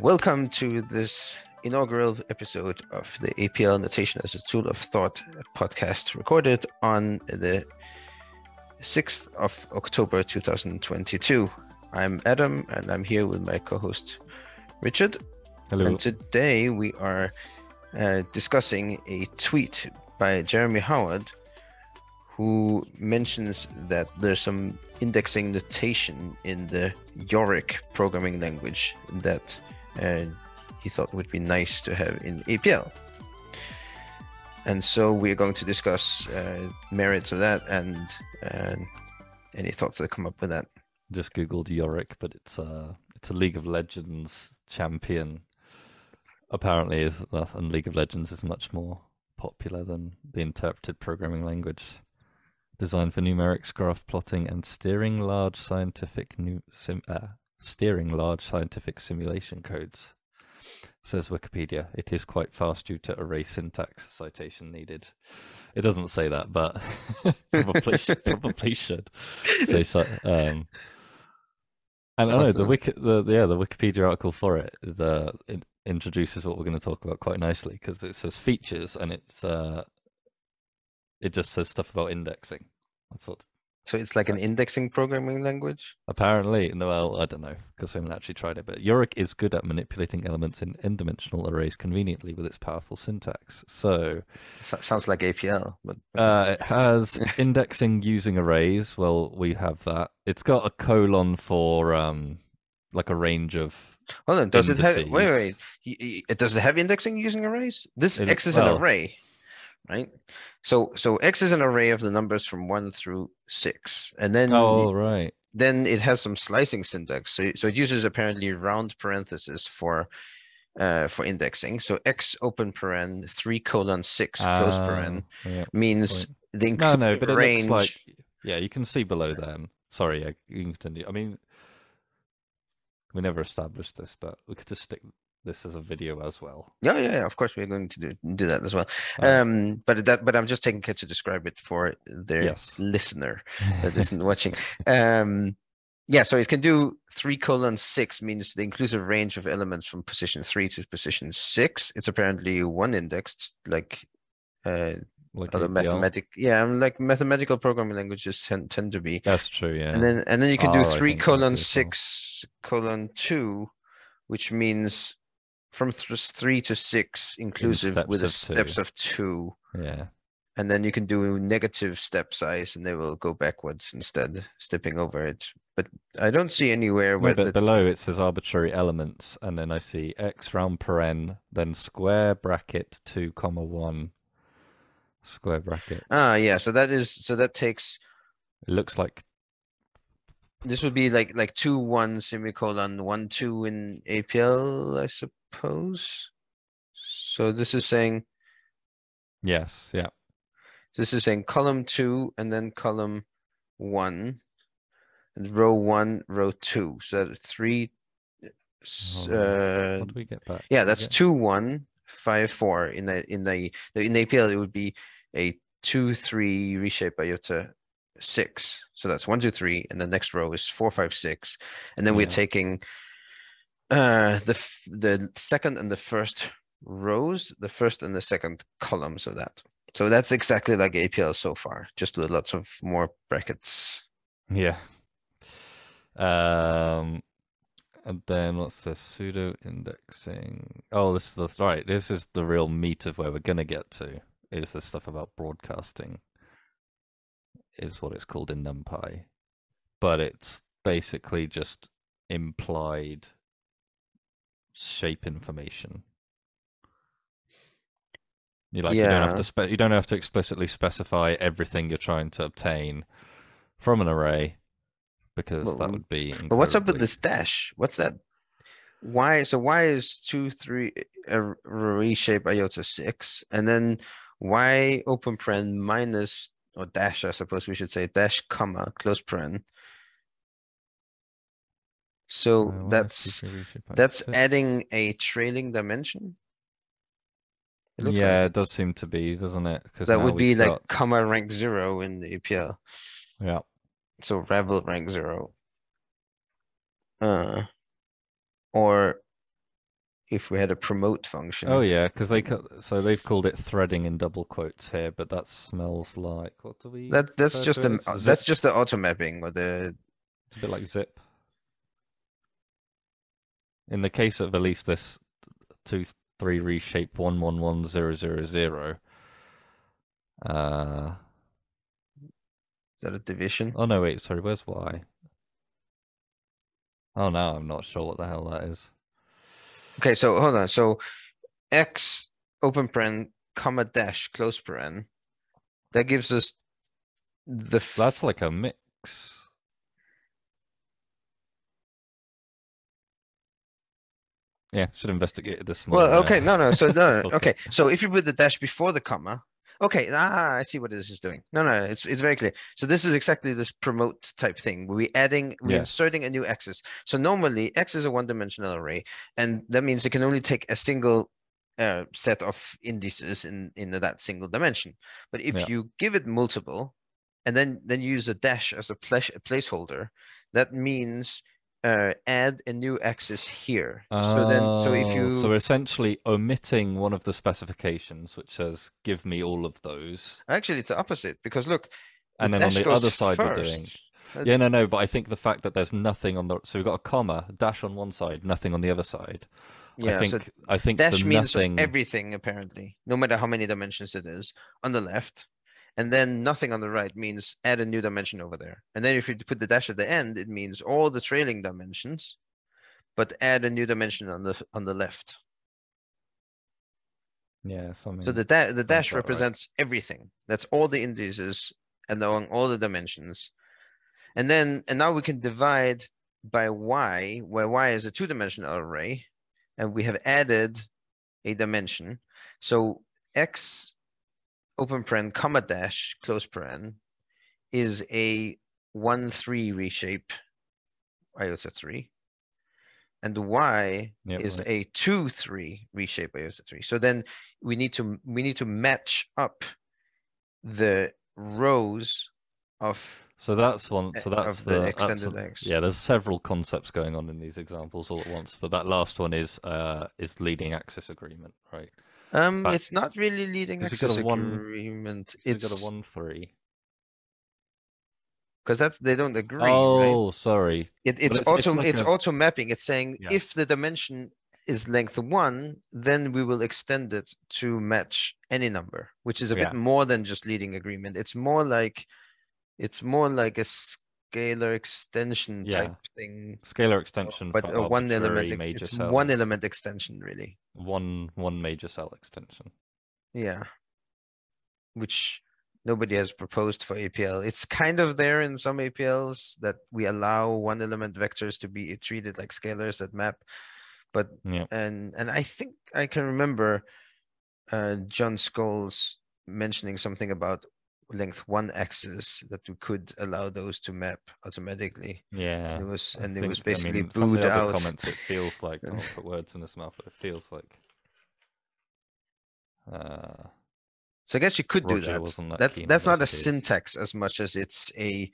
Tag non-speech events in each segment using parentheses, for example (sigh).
Welcome to this inaugural episode of the APL Notation as a Tool of Thought podcast, recorded on the 6th of October 2022. I'm Adam and I'm here with my co host Richard. Hello. And today we are uh, discussing a tweet by Jeremy Howard who mentions that there's some indexing notation in the Yorick programming language that uh, he thought would be nice to have in APL. And so we're going to discuss uh, merits of that and uh, any thoughts that come up with that. Just googled Yorick, but it's a it's a League of Legends champion. Apparently, is and League of Legends is much more popular than the interpreted programming language designed for numerics, graph plotting, and steering large scientific new sim, uh, steering large scientific simulation codes. Says Wikipedia, it is quite fast due to array syntax citation needed. It doesn't say that, but (laughs) probably probably should (laughs) say so. Um, and I know the wiki, the yeah, the Wikipedia article for it, the, it introduces what we're going to talk about quite nicely because it says features and it's uh, it just says stuff about indexing. That's what so it's like an indexing programming language? Apparently. No, well, I don't know, because we haven't actually tried it. But Yorick is good at manipulating elements in n dimensional arrays conveniently with its powerful syntax. So. so sounds like APL. But... Uh, it has (laughs) indexing using arrays. Well, we have that. It's got a colon for um, like a range of. Hold on. Does indices. it have. Wait, wait. Does it have indexing using arrays? This it, X is well, an array right? So so x is an array of the numbers from one through six, and then oh right, then it has some slicing syntax. So so it uses apparently round parentheses for uh, for indexing. So x open paren three colon six close uh, paren yeah, means the no no, but it range. looks like yeah, you can see below them. Sorry, yeah, you can continue. I mean, we never established this, but we could just stick this as a video as well. Yeah, yeah, yeah, of course we're going to do, do that as well. Um, but that, but I'm just taking care to describe it for the yes. listener (laughs) that isn't watching. Um, yeah, so it can do three colon six means the inclusive range of elements from position three to position six. It's apparently one indexed, like uh, like other mathematic, yeah, like mathematical programming languages tend, tend to be. That's true, yeah. And then and then you can do three colon six colon two, which means from th- three to six inclusive with the steps of two. Yeah. And then you can do negative step size and they will go backwards instead, stepping over it. But I don't see anywhere where but the... below it says arbitrary elements, and then I see x round paren, then square bracket two comma one square bracket. Ah yeah, so that is so that takes it looks like this would be like like two one semicolon one two in APL, I suppose suppose. So this is saying. Yes, yeah. This is saying column two and then column one, and row one, row two. So that's three. Uh, what do we get back? Yeah, that's two one five four in the in the in the APL it would be a two three reshape iota six. So that's one two three, and the next row is four five six, and then yeah. we're taking uh, the the second and the first rows, the first and the second columns of that. So that's exactly like APL so far, just with lots of more brackets. Yeah. Um, and then what's this pseudo indexing? Oh, this is right. This is the real meat of where we're gonna get to. Is this stuff about broadcasting? Is what it's called in NumPy, but it's basically just implied shape information. You like yeah. you don't have to spe- you don't have to explicitly specify everything you're trying to obtain from an array because well, that would be. Incredibly... But what's up with this dash? What's that? Why? So why is two three a reshape iota six, and then why open paren minus or dash? I suppose we should say dash comma close paren So Uh, that's STP reshape by that's adding a trailing dimension. It looks yeah, like it does seem to be, doesn't it? Because that would be like comma rank zero in the APL. yeah, So Ravel rank zero. Uh, or if we had a promote function. oh yeah, because they so they've called it threading in double quotes here, but that smells like what do we? That that's just the that's just the auto mapping or the It's a bit like zip. In the case of at least this two three reshape one one one zero zero zero. Uh is that a division? oh no wait sorry where's Y? Oh no I'm not sure what the hell that is. Okay, so hold on. So x open paren comma dash close paren. That gives us the f- That's like a mix. Yeah, should have investigated this more. well, uh, okay, no, no. So no, no, (laughs) Okay. So if you put the dash before the comma, okay, ah, I see what this is doing. No, no, it's it's very clear. So this is exactly this promote type thing. We're adding, we're Yes. inserting a new axis. So normally x is a one-dimensional array, and that means it can only take a single uh, set of indices in in that single dimension. But if Yeah. you give it multiple, and then then use a dash as a, place, a placeholder, that means uh, add a new axis here. so then, so if Oh, you so we're essentially omitting one of the specifications, which says give me all of those, Actually, it's the opposite because look, the and then on the other side we're doing. Uh, Yeah, no, no, but I think the fact that there's nothing on the so we've got a comma dash on one side, nothing on the other side. Yeah, I think so I think dash the means nothing. everything apparently, no matter how many dimensions it is on the left, and then nothing on the right means add a new dimension over there. And then if you put the dash at the end, it means all the trailing dimensions, but add a new dimension on the on the left. Yeah, something. So the da- the dash about right. represents everything. That's all the indices along all the dimensions. And then and now we can divide by y, where y is a two-dimensional array, and we have added a dimension. So x open paren comma dash close paren is a one three reshape iota three. And the y Yep, is right. a two three reshape iota three. So then we need to we need to match up the rows of So that's one. So that's the that's extended the- legs. Yeah, there's several concepts going on in these examples all at once, but that last one is uh is leading axis agreement, right? Um but- it's not really leading Has got access a one- agreement. We've It's got a one three. because that's they don't agree, right? Oh, sorry. It, it's- it's it's auto like it's a- auto mapping. It's saying Yeah. if the dimension is length one, then we will extend it to match any number, which is a Yeah. bit more than just leading agreement. It's more like it's more like a scalar extension Yeah. type thing, Scalar extension, but for a one element. major It's cells. one element extension, really. One one major cell extension. Yeah. Which nobody has proposed for APL. It's kind of there in some APLs that we allow one element vectors to be treated like scalars that map. But Yeah. and and I think I can remember uh John Scholes mentioning something about length one axis that we could allow those to map automatically. Yeah. It was I and it was think- I basically mean, booed out. comments, it feels like don't (laughs) put words in his mouth, but it feels like uh, So I guess you could do that. that That's that's not a syntax as much as it's a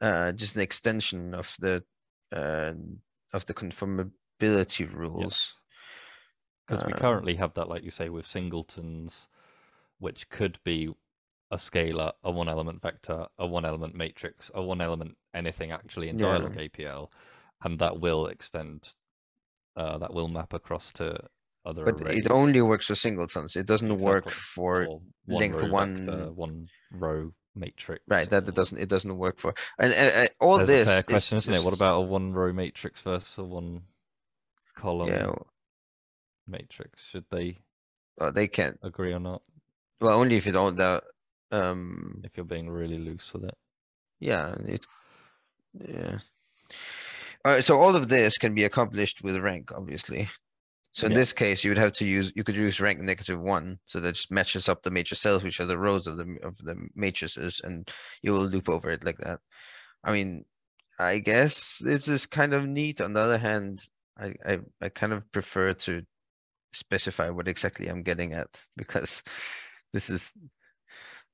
uh just an extension of the uh of the conformability rules. because we Uh, currently have that, like you say, with singletons, which could be a scalar, a one element vector, a one element matrix, a one element anything actually in Yeah. Dyalog APL, and that will extend, uh, that will map across to other But arrays. it only works for singletons. It doesn't work for or length row one- vector, one row matrix. right that or- it doesn't it doesn't work for and, and, and all There's this a fair is question, isn't it? What about a one row matrix versus a one column yeah matrix? Should they well, they can't agree or not? well only if it all the um If you're being really loose with it. yeah it yeah uh, so all of this can be accomplished with rank obviously so in Yeah. this case you would have to use you could use rank negative one so that just matches up the matrix cells which are the rows of the of the matrices and you will loop over it like that i mean I guess this is kind of neat. On the other hand, I, I, I kind of prefer to specify what exactly I'm getting at because (laughs) this is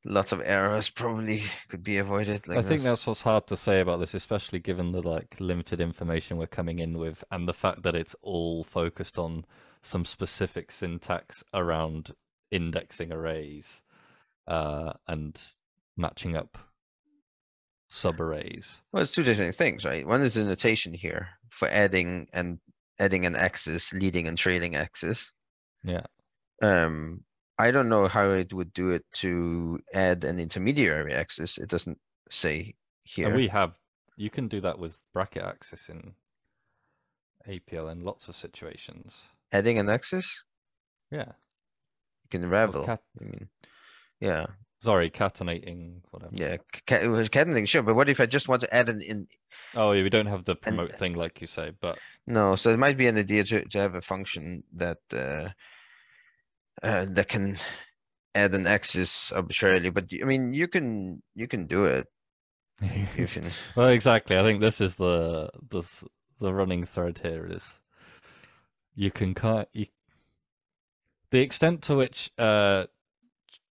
lots of errors probably could be avoided. Like I think this. that's what's hard to say about this, especially given the like limited information we're coming in with, and the fact that it's all focused on some specific syntax around indexing arrays uh, and matching up subarrays. Well, it's two different things, right? One is a notation here for adding and adding an axis, leading and trailing axis. Yeah. Um, I don't know how it would do it to add an intermediary axis. It doesn't say here. And we have you can do that with bracket axis in APL in lots of situations. Adding an axis, Yeah. you can ravel. cat- I mean, yeah, Sorry, catenating, whatever. yeah. Ca- it was catenating, sure. But what if I just want to add an in? Oh, yeah, we don't have the promote thing like you say, but No, so it might be an idea to to have a function that uh, uh that can add an axis arbitrarily. But i mean, you can you can do it. You (laughs) can. well, exactly. I think this is the the the running thread here is you can kind you, the extent to which uh,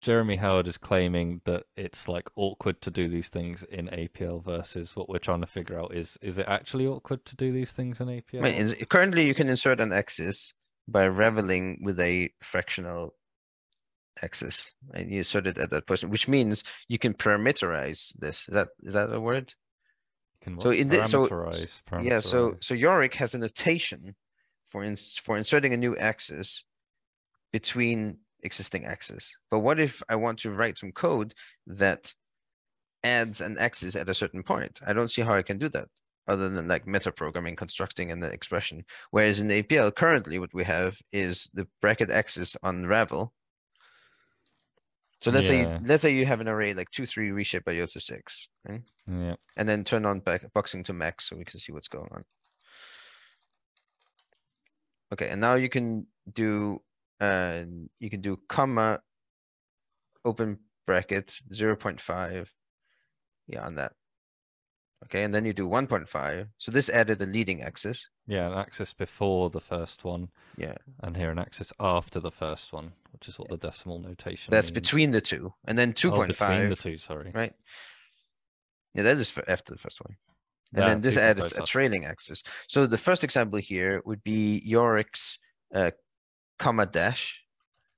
Jeremy Howard is claiming that it's like awkward to do these things in APL versus what we're trying to figure out is is it actually awkward to do these things in APL? Right, ins- currently, you can insert an axis by raveling with a fractional axis, and you insert it at that position, which means you can parameterize this. Is that is that a word? Can so in this- so- Parameterize, Yeah. So so Yorick has a notation for for inserting a new axis between existing axes. But what if I want to write some code that adds an axis at a certain point? I don't see how I can do that other than like metaprogramming, constructing an expression. Whereas in the APL, currently what we have is the bracket axis on Ravel. So let's say Yeah. let's say you have an array like two, three reshaped by iota six, right? yeah. and then turn on back boxing to max so we can see what's going on. Okay, and now you can do, uh, you can do comma, open bracket, zero point five. Yeah, on that. Okay, and then you do one point five. So this added a leading axis. Yeah, an axis before the first one. Yeah. And here an axis after the first one, which is what the decimal notation That's means. between the two, and then two Oh, point between the two, sorry. right? Yeah, that is for after the first one. And Yeah, then this adds a trailing axis. So the first example here would be Yorick's uh, comma dash.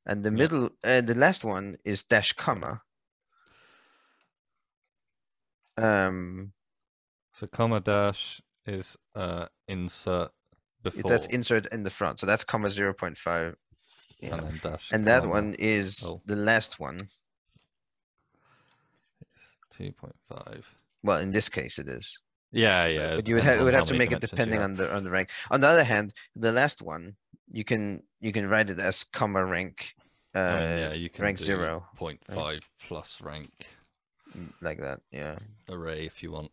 And the Yeah. middle, and the last one is dash comma. Um, So comma dash is uh insert before that's insert in the front, so that's comma zero point five. Yeah, and dash. and that one is oh. the last one. point five. Well, in this case it is. Yeah, yeah. But you would would have to make it depending on the, on the rank. On the other hand, the last one, you can, you can write it as comma rank, uh, yeah, you can rank zero, 0.5 plus rank mm, like that, yeah. array if you want.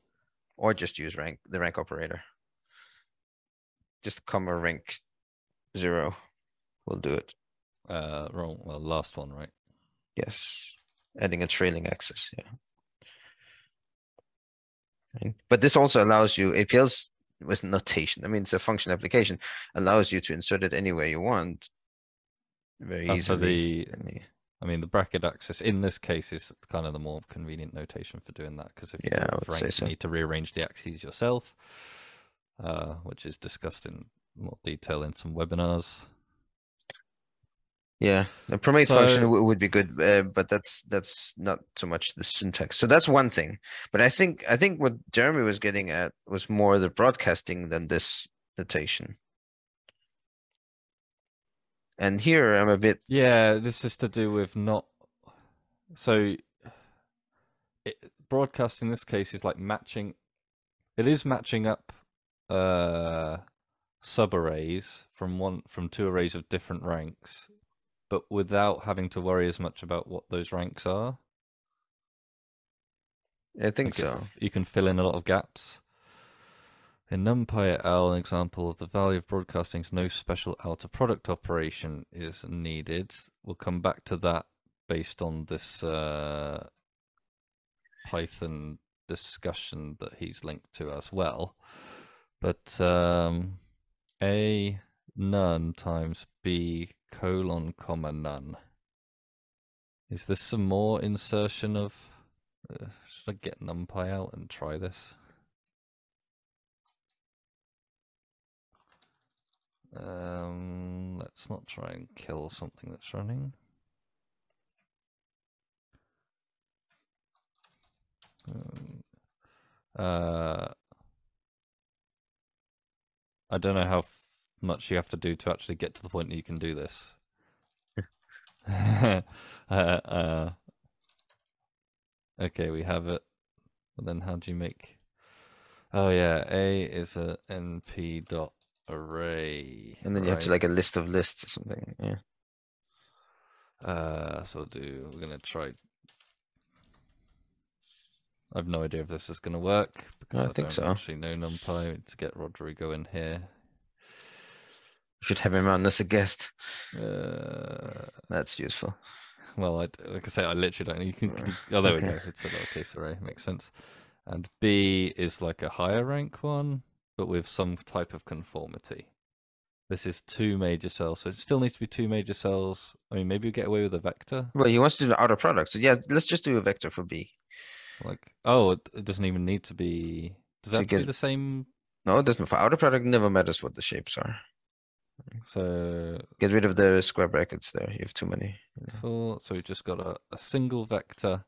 Or just use rank, the rank operator. Just comma rank zero will do it. Uh, wrong. Well, last one, right? Yes, adding a trailing axis, yeah. But this also allows you, APL's with notation, I mean, it's a function application, allows you to insert it anywhere you want. Very so easily. the- I mean, the bracket axis in this case is kind of the more convenient notation for doing that because if you Yeah, do I it with would say rank, so. you need to rearrange the axes yourself, uh, which is discussed in more detail in some webinars. Yeah, the function So- w- would be good, uh, but that's that's not so much the syntax. So that's one thing. But I think I think what Jeremy was getting at was more the broadcasting than this notation. And here I'm a bit Yeah, this is to do with not. So, it, broadcast in this case is like matching. It is matching up uh, subarrays from one from two arrays of different ranks, but without having to worry as much about what those ranks are. I think so. You can fill in a lot of gaps. In NumPy al, an example of the value of broadcasting is no special outer product operation is needed. We'll come back to that based on this uh, Python discussion that he's linked to as well. But um, a none times b colon comma none. Is this some more insertion of? Uh, should I get NumPy out and try this? Um, let's not try and kill something that's running. Um, uh, I don't know how much you have to do to actually get to the point that you can do this. (laughs) uh, uh, okay, we have it. But then how do you make? Oh yeah, A is a np dot array. And then you have to like a list of lists or something. Yeah. Uh, so do. We're gonna try. I've no idea if this is gonna work because I I, think don't so. actually know NumPy to get Rodrigo in here. Should have him on as a guest. Uh, That's useful. well, I, like I say, I literally don't. You can. you- oh, there we go. (laughs) It's a lowercase array. Makes sense. And B is like a higher rank one, but with some type of conformity. This is two major cells, so it still needs to be two major cells. I mean, maybe we get away with a vector. Well, he wants to do the outer product. So yeah, let's just do a vector for B. Like, oh, it, doesn't even need to be. Does that have to be the same? No, it doesn't. For outer product, it never matters what the shapes are. So Get rid of the square brackets there. You have too many. four. So we've just got a, a single vector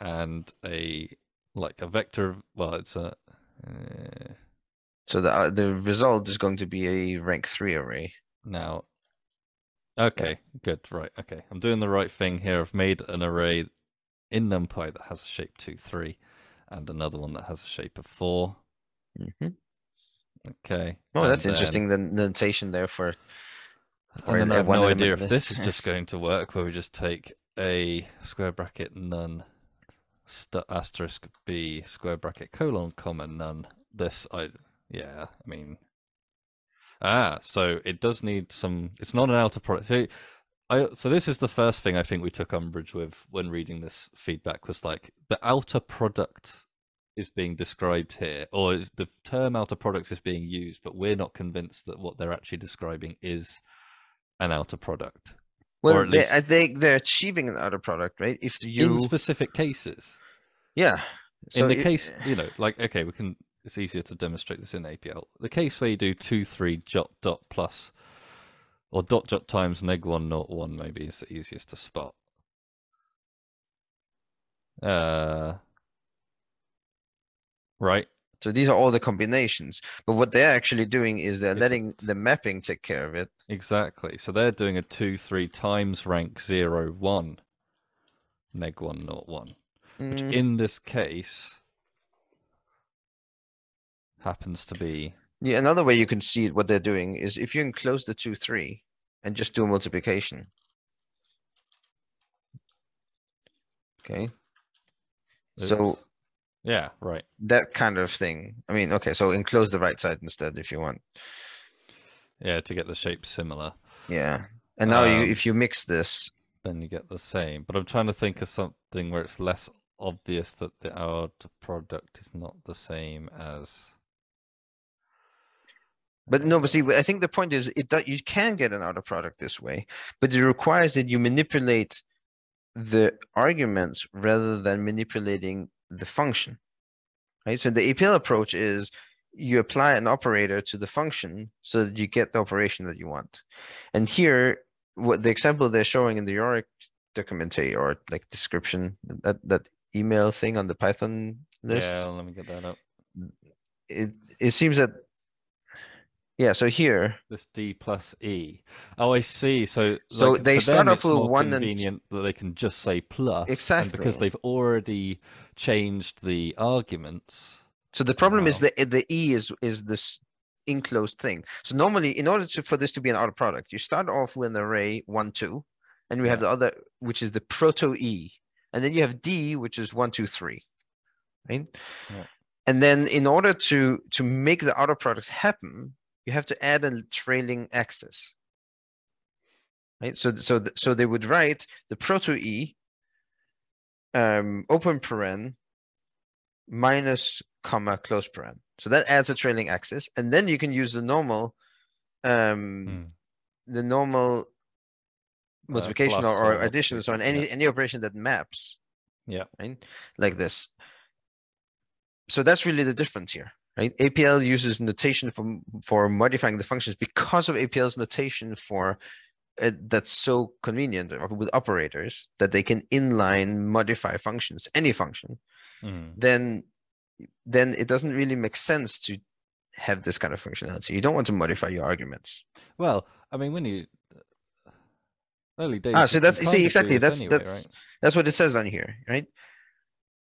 and a like a vector. Well, it's a. Uh, So the uh, the result is going to be a rank three array. now. Okay, good. Right. Okay, I'm doing the right thing here. I've made an array in NumPy that has a shape two three, and another one that has a shape of four. hmm Okay. Oh, and that's then- interesting. The notation there for or And I have no idea if this is just (laughs) going to work, where we just take a square bracket none, st- asterisk b square bracket colon comma none. This I yeah, I mean ah, so it does need some. It's not an outer product. So I so this is the first thing I think we took umbrage with when reading this feedback was like the outer product is being described here, or is the term outer product is being used, but we're not convinced that what they're actually describing is an outer product well, they, I think they're achieving an outer product, right? If you in specific cases. yeah. in the i- case, you know, like okay, we can. It's easier to demonstrate this in APL. The case where you do two three dot dot plus, or dot dot times neg one not one maybe is the easiest to spot. Uh, right. So these are all the combinations. But what they're actually doing is they're letting Isn't. the mapping take care of it. Exactly. So they're doing a two three times rank zero one, neg one not one. which Mm, in this case happens to be yeah, another way you can see what they're doing is if you enclose the two, three, and just do a multiplication. Okay, So- oops. yeah right that kind of thing. I mean, okay, so enclose the right side instead if you want. yeah to get the shape similar Yeah. And now you, Um, if you mix this, then you get the same but i'm trying to think of something where it's less obvious that the outer product is not the same as but no, but see, I think the point is it that you can get an outer product this way, but it requires that you manipulate the arguments rather than manipulating the function. Right? So the APL approach is you apply an operator to the function so that you get the operation that you want. And here, what the example they're showing in the Yorick documentation or like description, that that email thing on the Python list, yeah let me get that up it it seems that yeah, so here this d plus e oh i see so So like, they start them, off with one and convenient that they can just say plus Exactly. because they've already changed the arguments So the problem is somehow. the the e is is this enclosed thing. So normally, in order to for this to be an outer product, you start off with an array one two, and we have the other which is the proto e, and then you have d which is one two three, right? Yeah. And then in order to to make the outer product happen, you have to add a trailing axis, right? So so so they would write the proto e, um, open paren, minus comma close paren. So that adds a trailing axis, and then you can use the normal, um, Hmm. the normal multiplication plus or, or addition, so on any multiplication, any operation that maps, Yeah. right, like this. So that's really the difference here, right? APL uses notation for for modifying the functions because of APL's notation for uh, that's so convenient uh, with operators that they can inline modify functions, any function. Mm. Then, then it doesn't really make sense to have this kind of functionality. You don't want to modify your arguments. Well, I mean, when you early days. Ah, so that's- you see, kind of do exactly, that's- anyway, that's- right? That's what it says on here, right?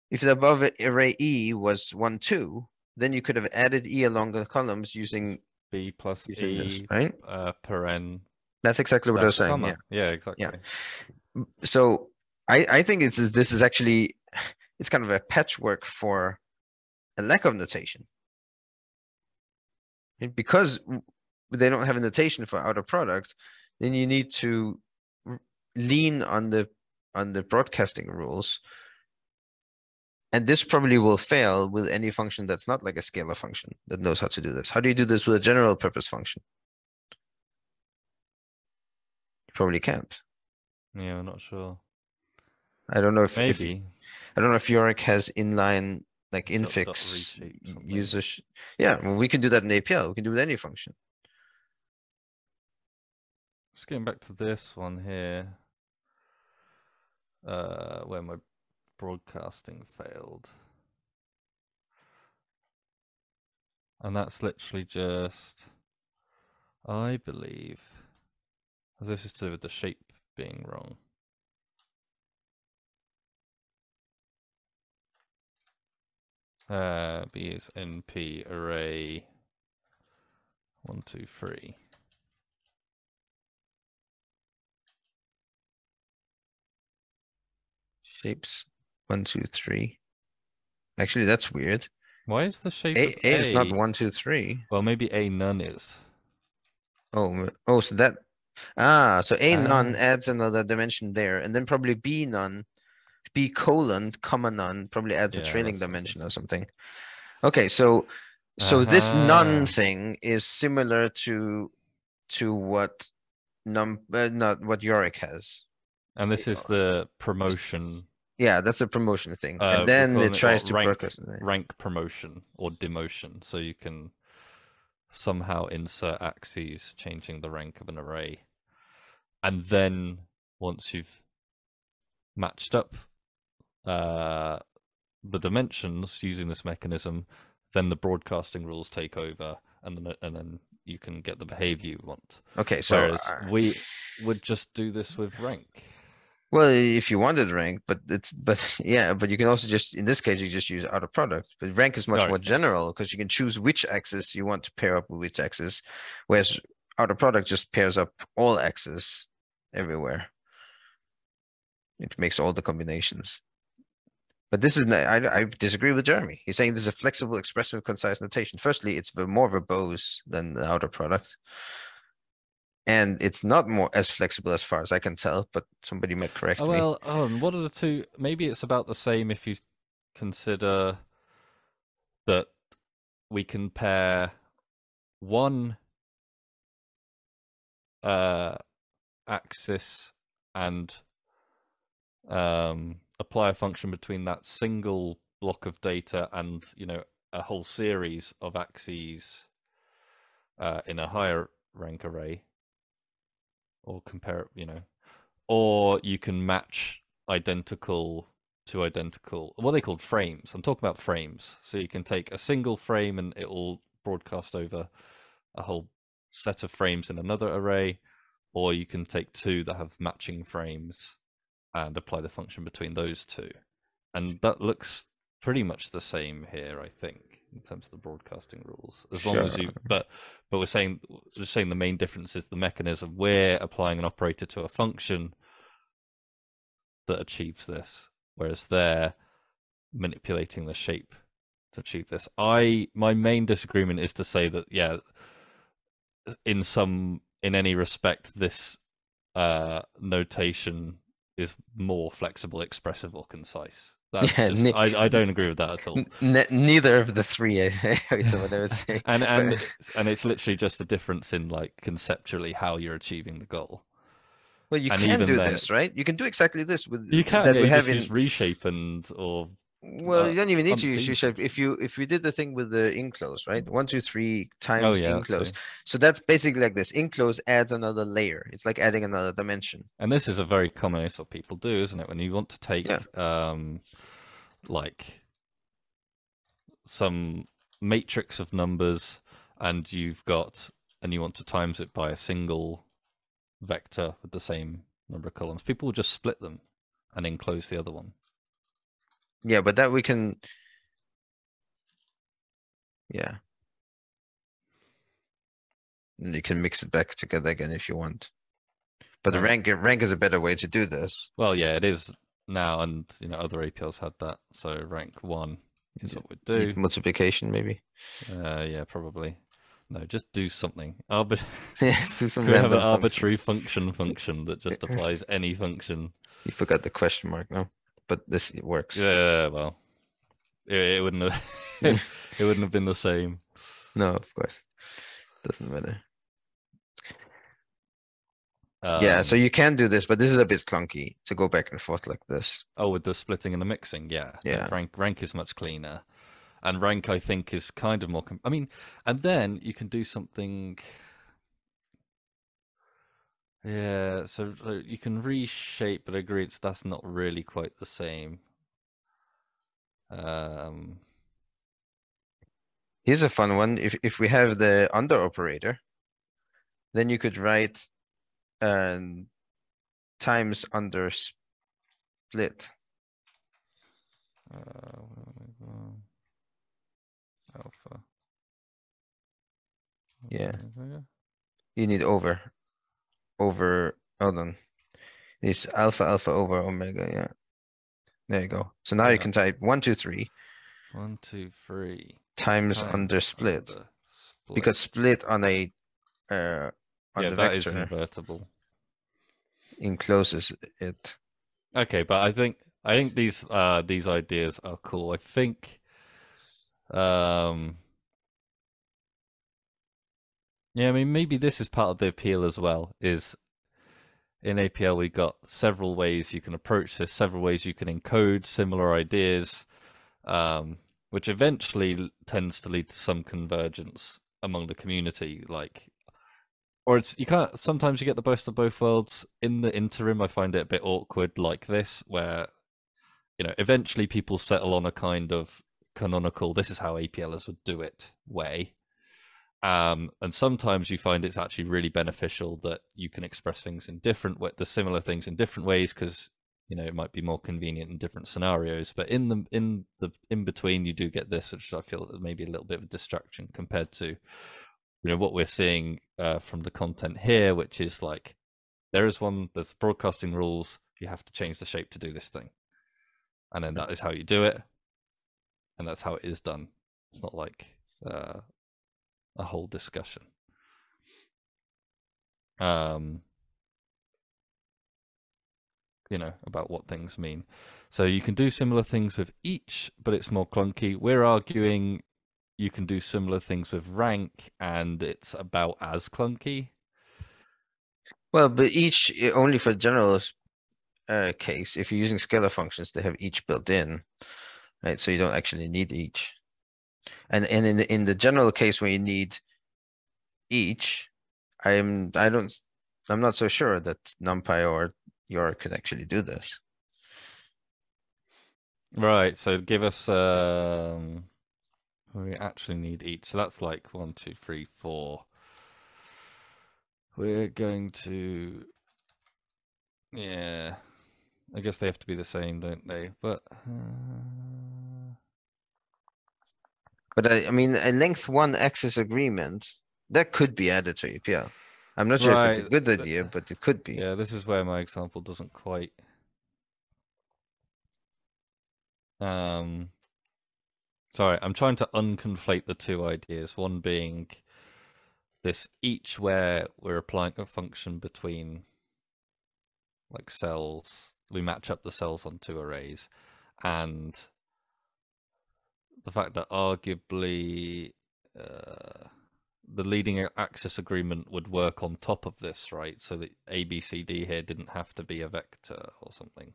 If the above array E was one, two, then you could have added E along the columns using, B plus using this, E right? uh, paren. That's exactly what I was saying, comma. yeah. Yeah, exactly. Yeah. So I, I think it's, this is actually, (sighs) it's kind of a patchwork for a lack of notation. And because they don't have a notation for outer product, then you need to lean on the, on the broadcasting rules. And this probably will fail with any function that's not like a scalar function that knows how to do this. How do you do this with a general purpose function? You probably can't. Yeah, I'm not sure. I don't know if, if Maybe. I don't know if Yorick has inline like infix user. Yeah, well, we can do that in APL. We can do it with any function. Just getting back to this one here, uh, where my broadcasting failed. And that's literally just, I believe, this is to do with the shape being wrong. Uh, B is NP array one, two, three. Shapes one, two, three. Actually, that's weird. Why is the shape A, of A is not one, two, three. Well, maybe A none is. Oh, oh, so that ah, so A none Ah. adds another dimension there, and then probably B none, B colon comma none probably adds a Yeah, trailing that's dimension or something. Okay, so so this Uh-huh. none thing is similar to to what num uh, not what Yorick has. And this is the promotion, Yeah, that's a promotion thing, Uh, and then it tries to rank- rank promotion, or demotion. So you can somehow insert axes changing the rank of an array. And then once you've matched up uh, the dimensions using this mechanism, then the broadcasting rules take over, and then and then you can get the behavior you want. Okay, so Whereas uh, we would just do this with rank. Well, if you wanted rank, but it's but (laughs) yeah, but you can also just in this case you just use outer product. But rank is much Right. more general because you can choose which axis you want to pair up with which axis, whereas outer product just pairs up all axes everywhere. It makes all the combinations. But this is, I, I disagree with Jeremy. He's saying this is a flexible, expressive, concise notation. Firstly, it's more verbose than the outer product. And it's not more as flexible as far as I can tell, but somebody might correct Oh, me. well, and what are the two? Maybe it's about the same if you consider that we can pair one uh, axis and um, apply a function between that single block of data and you know a whole series of axes uh, in a higher rank array, or compare you know or you can match identical to identical what they called? Frames. I'm talking about frames. So you can take a single frame and it'll broadcast over a whole set of frames in another array or you can take two that have matching frames and apply the function between those two. And that looks pretty much the same here i think in terms of the broadcasting rules as long as you but but we're saying we're saying the main difference is the mechanism. We're applying an operator to a function that achieves this whereas they're manipulating the shape to achieve this. I my main disagreement is to say that yeah in some in any respect this uh notation is more flexible expressive or concise That's Yeah, just, ne- I, I don't agree with that at all. N- neither of the three (laughs) is what I would say. And (laughs) and But- and it's literally just a difference in like conceptually how you're achieving the goal. well, you and can do this, right? You can do exactly this with You can that yeah, we have in reshape and or Well, you don't even need to use umpteen shape. If you if we did the thing with the enclose, right? One, two, three times oh yeah, that enclose. So that's basically like this. Enclose adds another layer. It's like adding another dimension. And this is a very common what people do, isn't it? When you want to take Yeah. um like some matrix of numbers and you've got and you want to times it by a single vector with the same number of columns, people will just split them and enclose the other one. Yeah, but that we can. Yeah. And you can mix it back together again if you want. But the rank rank is a better way to do this. Well, yeah, it is now, and you know other APLs had that. So rank one is Yeah, what we do. Need multiplication maybe. Uh, yeah, probably. No, just do something. (laughs) Arbit- yes, do some (laughs) we have an arbitrary function function that just applies any function? (laughs) You forgot the question mark now, but this it works. Yeah, well, it, it wouldn't have. (laughs) it wouldn't have been the same. No, of course. Doesn't matter. yeah, so Um, you can do this, but this is a bit clunky to go back and forth like this. Oh, with the splitting and the mixing, yeah. Yeah. Rank rank is much cleaner, and rank I think is kind of more. Com- I mean, and then you can do something. Yeah, so uh, you can reshape, but I agree it's that's not really quite the same. Um, Here's a fun one. If if we have the under operator, then you could write um times under split. uh, alpha. Yeah. You need over. Over hold on. It's alpha alpha over omega, yeah. There you go. So now you can type one, two, three One, two, three. times times under split. under Because split on a uh on yeah, the that is vector invertible. encloses it. Okay, but I think I think these uh these ideas are cool. I think um yeah, I mean maybe this is part of the appeal as well is in APL we've got several ways you can approach this, several ways you can encode similar ideas um which eventually tends to lead to some convergence among the community like or it's you can't sometimes you get the best of both worlds. In the interim i find it a bit awkward like this where you know eventually people settle on a kind of canonical this is how aplers would do it way um and sometimes you find it's actually really beneficial that you can express things in different the similar things in different ways because you know it might be more convenient in different scenarios but in the in the in between you do get this which i feel maybe a little bit of a distraction compared to you know what we're seeing uh, from the content here, which is like there is one there's broadcasting rules. You have to change the shape to do this thing, and then that is how you do it, and that's how it is done. It's not like uh, a whole discussion. Um, you know about what things mean. So you can do similar things with each, but it's more clunky. We're arguing you can do similar things with rank, and it's about as clunky. Well, but each only for general uh, case, if you're using scalar functions, they have each built in, right? So you don't actually need each. And and in the, in the general case where you need each, I'm I don't I'm not so sure that NumPy or Yorick could actually do this. Right. So give us. Um, we actually need each. So that's like one, two, three, four. We're going to. Yeah. I guess they have to be the same, don't they? But. Uh... But I, I mean, a length one axis agreement that could be added to APL. I'm not sure if it's a good idea, but it could be. Yeah, this is where my example doesn't quite. Um, sorry, I'm trying to unconflate the two ideas. One being this each where we're applying a function between like cells, we match up the cells on two arrays, and the fact that arguably uh, the leading axis agreement would work on top of this, right? So that ABCD here didn't have to be a vector or something.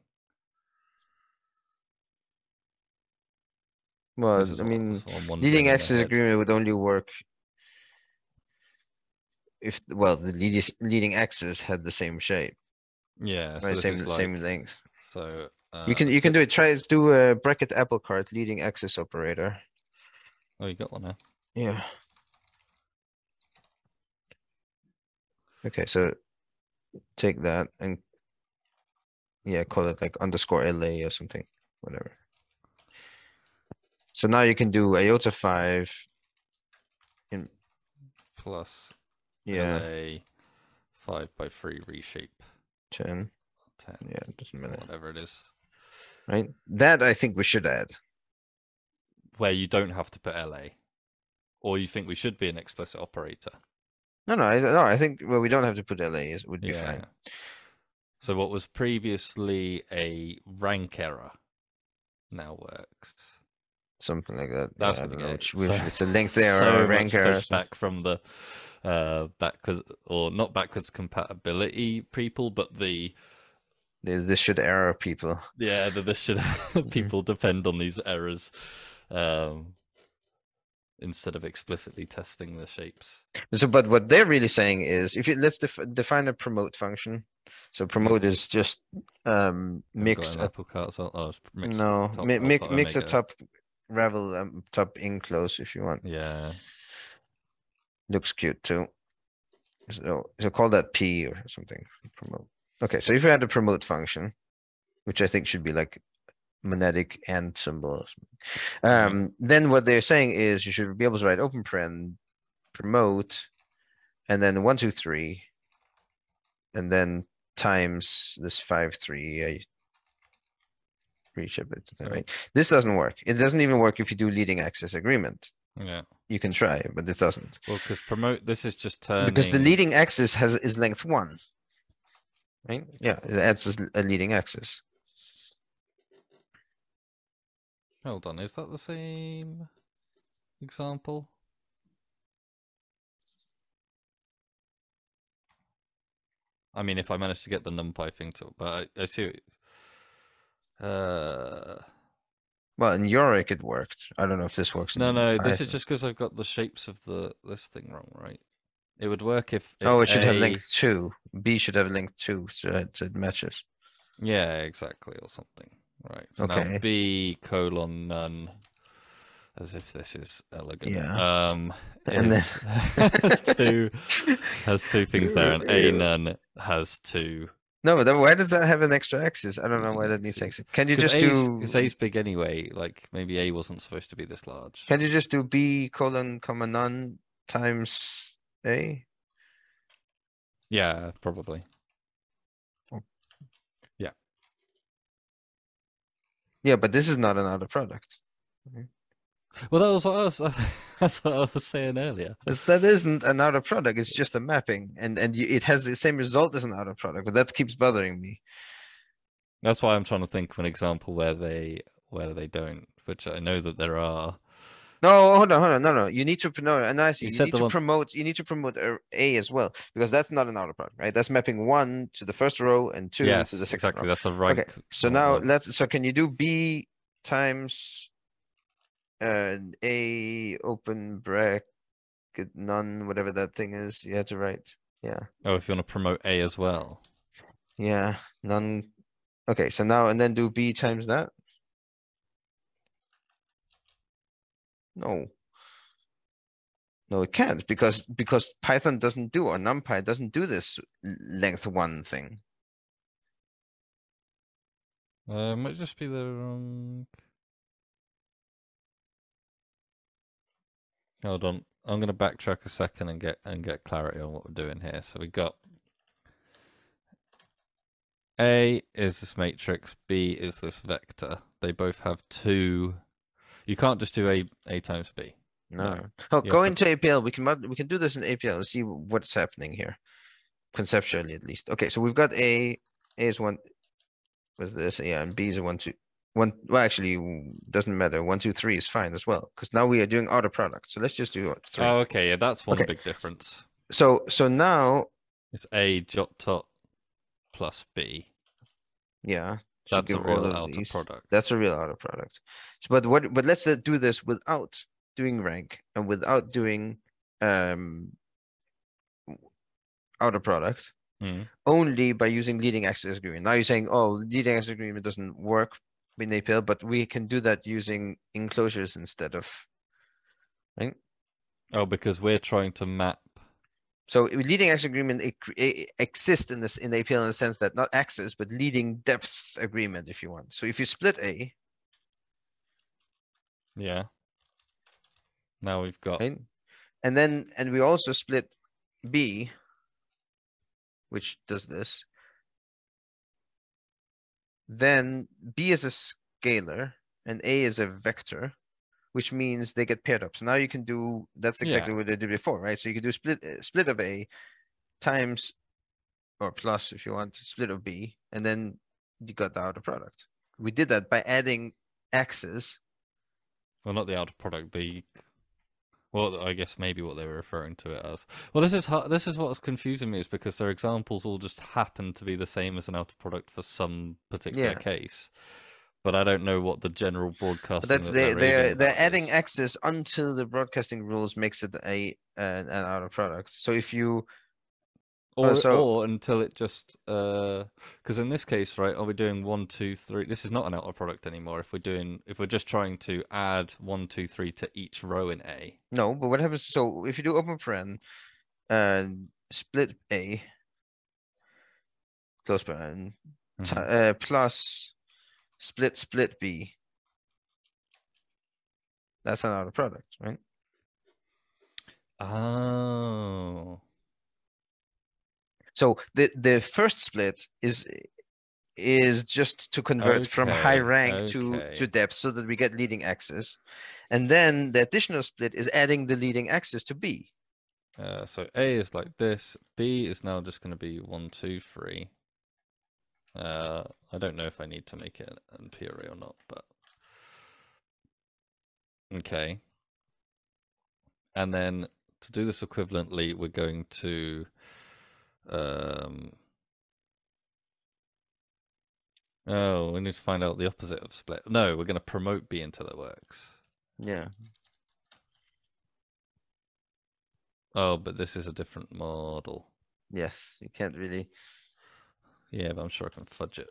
Well, I mean, was- I'm wondering leading in axis agreement would only work if, well, the leading, leading axis had the same shape, Yeah, so right? Same, is same like- length. So uh, You can, you so- can do it, try, do a bracket APLcart leading axis operator. Oh, you got one now. Yeah. Okay, so take that and yeah, call it like underscore LA or something, whatever. So now you can do iota five. In, Plus yeah, LA five by three reshape Ten. Ten. yeah, it doesn't or matter, whatever it is, right? That I think we should add. where you don't have to put LA, or you think we should be an explicit operator. No, no, I, no, I think, well, we don't have to put LA, is, would be fine. So what was previously a rank error now works. Something like that. That's yeah, know it. So- it's a length (laughs) error so or a rank error. pushback from the uh, backwards or not backwards compatibility people, but the This this should error people. yeah, this should (laughs) people depend on these errors um, instead of explicitly testing the shapes. So, but what they're really saying is, if you let's def- define a promote function. So promote is just um mix a, apple cart, so oh, mix no top mi- mix mix a top ravel um, top in close if you want. Yeah, Looks cute too. So so call that p or something. Promote. Okay, so if you had a promote function, which I think should be like monadic and symbol. or something, Mhm. Um, then what they're saying is you should be able to write open paren promote and then one, two, three. And then times this five, three, I reshape it, Yeah. right? This doesn't work. It doesn't even work if you do leading axis agreement. yeah. You can try, but it doesn't. Well, because promote this is just turning Because the leading axis has is length one. Right? Yeah, it adds as a leading axis. Hold on, is that the same example? I mean, if I manage to get the NumPy thing to, but I, I see. Uh, Well, in Yorick it worked. I don't know if this works. no, no, this is just because I've got the shapes of the this thing wrong, right? It would work if. if Oh, it should have A- length two. B should have length two, so it, it matches. Yeah, exactly, or something. Right. So now Okay. B colon none, as if this is elegant. Yeah. Um, (laughs) And then- (laughs) has two has two (laughs) things there, and A none has two. No, but then why does that have an extra axis? I don't know why that needs axis. Can you Because just A's, do? 'cause A's big anyway. Like maybe A wasn't supposed to be this large. Can you just do B colon comma none times A? Yeah, probably. Oh. Yeah, Yeah, but this is not another product. Mm-hmm. Well, that was what I was. (laughs) That's what I was saying earlier. It's, that isn't another product. It's just a mapping, and and you, it has the same result as another product. But that keeps bothering me. That's why I'm trying to think of an example where they where they don't, which I know that there are. No, hold on, hold on. No, no. You need to no, and I see. You You, need to one- promote. You need to promote a, A as well because that's not an outer product, right? That's mapping one to the first row and two yes, to the second exactly. row. That's a rank. Okay, so now let's. So can you do B times uh, A open bracket none whatever that thing is you had to write. Yeah, Oh, if you want to promote A as well. yeah, none. Okay, so now and then do B times that. No. No, it can't because because Python doesn't do or NumPy doesn't do this length one thing. Uh, might just be the wrong. Hold on, I'm gonna backtrack a second and get and get clarity on what we're doing here. So we got A is this matrix, B is this vector. They both have two. You can't just do A A times B. No. No, Oh, you go have into APL. We can we can do this in APL and see what's happening here. Conceptually, at least. Okay, so we've got A. A is one with this, yeah, and B is a one, two. one. Well, actually, doesn't matter. One, two, three is fine as well because now we are doing outer product. So let's just do what, three. Oh, okay, yeah, that's one Okay. big difference. so so now, It's A dot dot plus B. yeah, should That's a real outer these. product. That's a real outer product. So, but what? But let's uh, do this without doing rank and without doing um outer product. Mm. only by using leading axis agreement. Now you're saying, oh, leading axis agreement doesn't work in APL, but we can do that using enclosures instead of. Right? Oh, because we're trying to map. So leading axis agreement it, it exists in this in the APL in the sense that not axis, but leading depth agreement, if you want. So if you split A, Yeah. Now we've got. right? And then and we also split B, which does this. Then B is a scalar and A is a vector, which means they get paired up. So now you can do that's exactly what they did before, right? So you can do split uh, split of A times or plus if you want split of B, and then you got the outer product. We did that by adding axes. Well, not the outer product. The. Well, I guess maybe what they were referring to it as. Well, this is how, this is what's confusing me is because their examples all just happen to be the same as an outer product for some particular Yeah. case, but I don't know what the general But broadcasting. that's that they they're they're adding is. axes until the broadcasting rules makes it a an, an outer product. So if you or, so- or until it just because in this case right are we doing one two three this is not an outer product anymore if we're doing if we're just trying to add one two three to each row in a no, but what happens? So if you do open paren and split A, close paren, ti- Mhm. uh, plus split split B. That's another product, right? oh So the the first split is is just to convert from high rank to okay. to depth so that we get leading axis. And then the additional split is adding the leading axis to B. uh, so a is like this b is now just going to be one two three uh i don't know if i need to make it an p or not but okay and then to do this equivalently we're going to um oh we need to find out the opposite of split no we're going to promote b until it works Yeah. oh but this is a different model Yes. You can't really yeah but i'm sure i can fudge it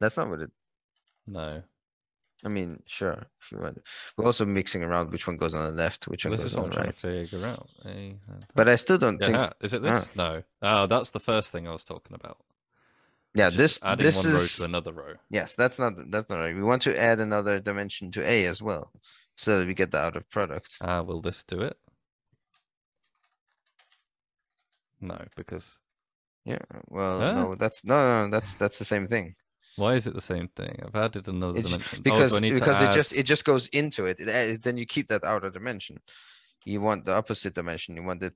that's not what it no I mean, sure, if you want. We're also mixing around which one goes on the left, which one goes on the trying right. to figure out uh, But I still don't yeah, think is it this ah. no oh that's the first thing i was talking about yeah, Just this one row is to another row yes, that's not that's not right. We want to add another dimension to A as well. So that we get the outer product. Ah, will this do it? No, because Yeah. Well, Huh? no, that's no, no, that's that's the same thing. why is it the same thing? I've added another It's dimension. because oh, do I need to because it add- just it just goes into it. It Then you keep that outer dimension. You want the opposite dimension. You want it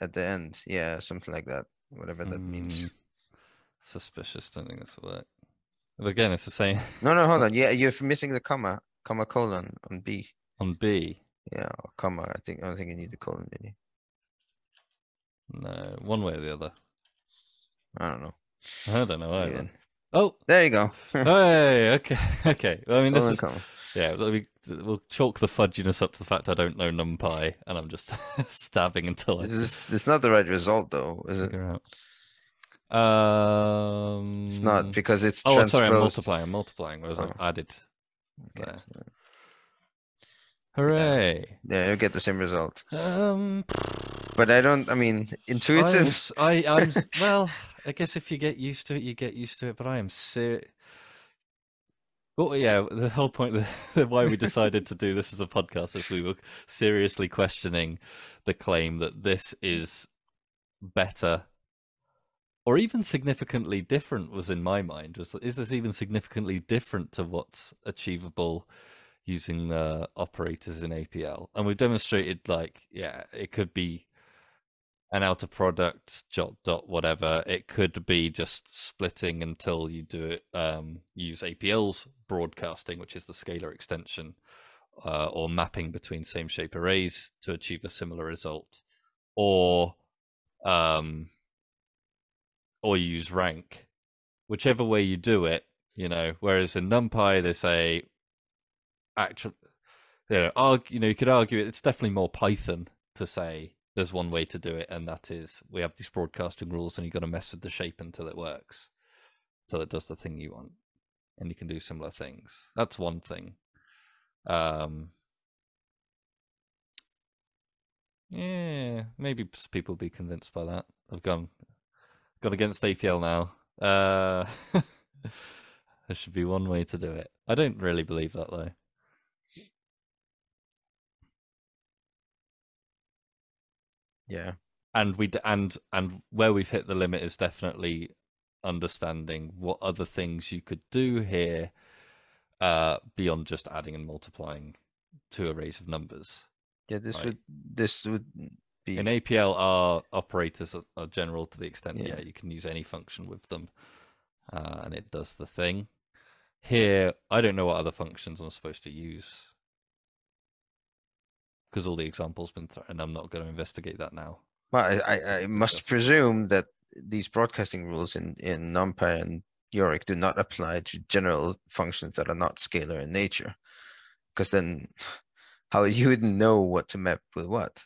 at the end. Yeah, something like that. Whatever that means. Hmm, Suspicious. Don't think this will work. But again, it's the same (laughs) No, no, hold on. Yeah, you're missing the comma, comma colon on B. on B. Yeah, or comma. I think I don't think you need the colon, did you? No, one way or the other. I don't know. I don't know either. Oh, There you go. (laughs) hey, okay, (laughs) okay. I mean, this is yeah. Let me, we'll chalk the fudginess up to the fact I don't know NumPy, and I'm just (laughs) stabbing until I This is it's not the right result though, is it? out. Um, It's not because it's Oh, transposed. sorry, I'm multiplying. I'm multiplying, whereas I've Oh. added. Okay, there. so- Hooray! Yeah, you get the same result. Um, But I don't. I mean, intuitive. I'm intuitive. s- I, I'm well. I guess if you get used to it, you get used to it. But I am serious. Well, yeah, the whole point (laughs) of why we decided to do this as a podcast is we were seriously questioning the claim that this is better or even significantly different was in my mind was is this even significantly different to what's achievable using uh, operators in APL and we've demonstrated like yeah it could be an outer product dot dot whatever. It could be just splitting until you do it. Um, use APL's broadcasting, which is the scalar extension, uh, or mapping between same shape arrays to achieve a similar result, or um, or you use rank, whichever way you do it. You know, whereas in NumPy they say actual, you know, argue, you know, you could argue it's definitely more Python to say there's one way to do it, and that is we have these broadcasting rules, and you've got to mess with the shape until it works, until it does the thing you want, and you can do similar things. That's one thing. Um, yeah, maybe people will be convinced by that. I've gone gone against APL now. Uh, (laughs) there should be one way to do it. I don't really believe that though. Yeah. and we and and where we've hit the limit is definitely understanding what other things you could do here uh beyond just adding and multiplying two arrays of numbers Yeah, this Right. would this would be in apl our operators are, are general to the extent yeah. Yeah. you can use any function with them uh, and it does the thing here i don't know what other functions i'm supposed to use because all the examples been thrown and i'm not going to investigate that now Well, I, I, I must presume that these broadcasting rules in, in NumPy and Yorick do not apply to general functions that are not scalar in nature. Because then (laughs) how you would know what to map with what?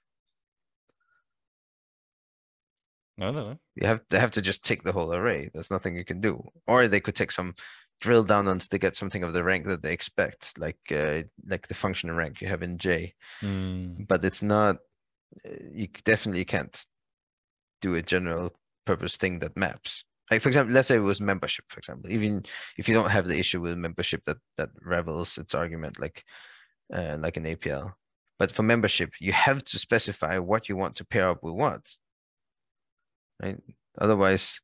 i don't know You have they have to just take the whole array. There's nothing you can do. Or they could take some drill down until they get something of the rank that they expect, like uh, like the function rank you have in J. Hmm. but it's not uh, you definitely can't do a general purpose thing that maps like for example let's say it was membership for example even if you don't have the issue with membership that that ravels its argument like uh, like an apl but for membership you have to specify what you want to pair up with what right otherwise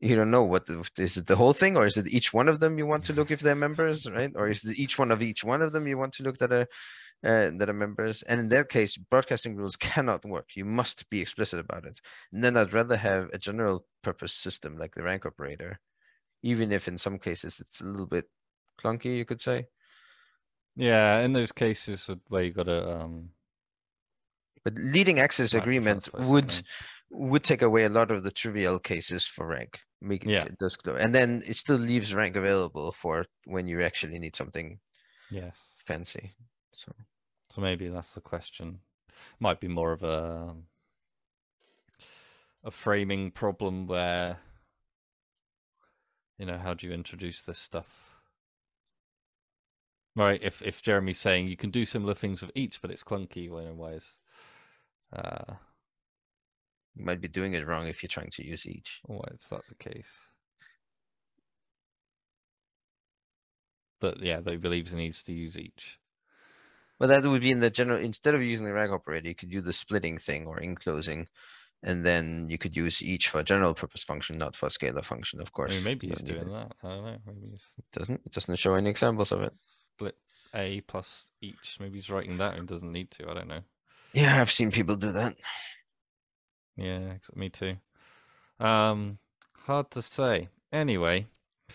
you don't know what the, is it the whole thing or is it each one of them you want to look if they're members right? Or is it each one of each one of them you want to look that are uh, that are members? And in that case broadcasting rules cannot work. You must be explicit about it. And then i'd rather have a general purpose system like the rank operator even if in some cases it's a little bit clunky you could say. Yeah, in those cases where you got to um, but leading axis Might have to agreement would would take away a lot of the trivial cases for rank make it Yeah. it does clear and then it still leaves rank available for when you actually need something yes. fancy so So maybe that's the question. Might be more of a a framing problem where you know how do you introduce this stuff? Right, if if Jeremy's saying you can do similar things with each, but it's clunky, well, why is uh, you might be doing it wrong if you're trying to use each why is that the case? That yeah, that he believes he needs to use each. Well, that would be in the general, instead of using the rank operator, you could do the splitting thing or enclosing. And then you could use each for a general purpose function, not for a scalar function, of I course. mean, maybe he's doing it. that. I don't know. Maybe he's Doesn't, it doesn't show any examples of it. split A plus each. Maybe he's writing that and doesn't need to. I don't know. Yeah, I've seen people do that. Yeah, me too. Um, hard to say. Anyway,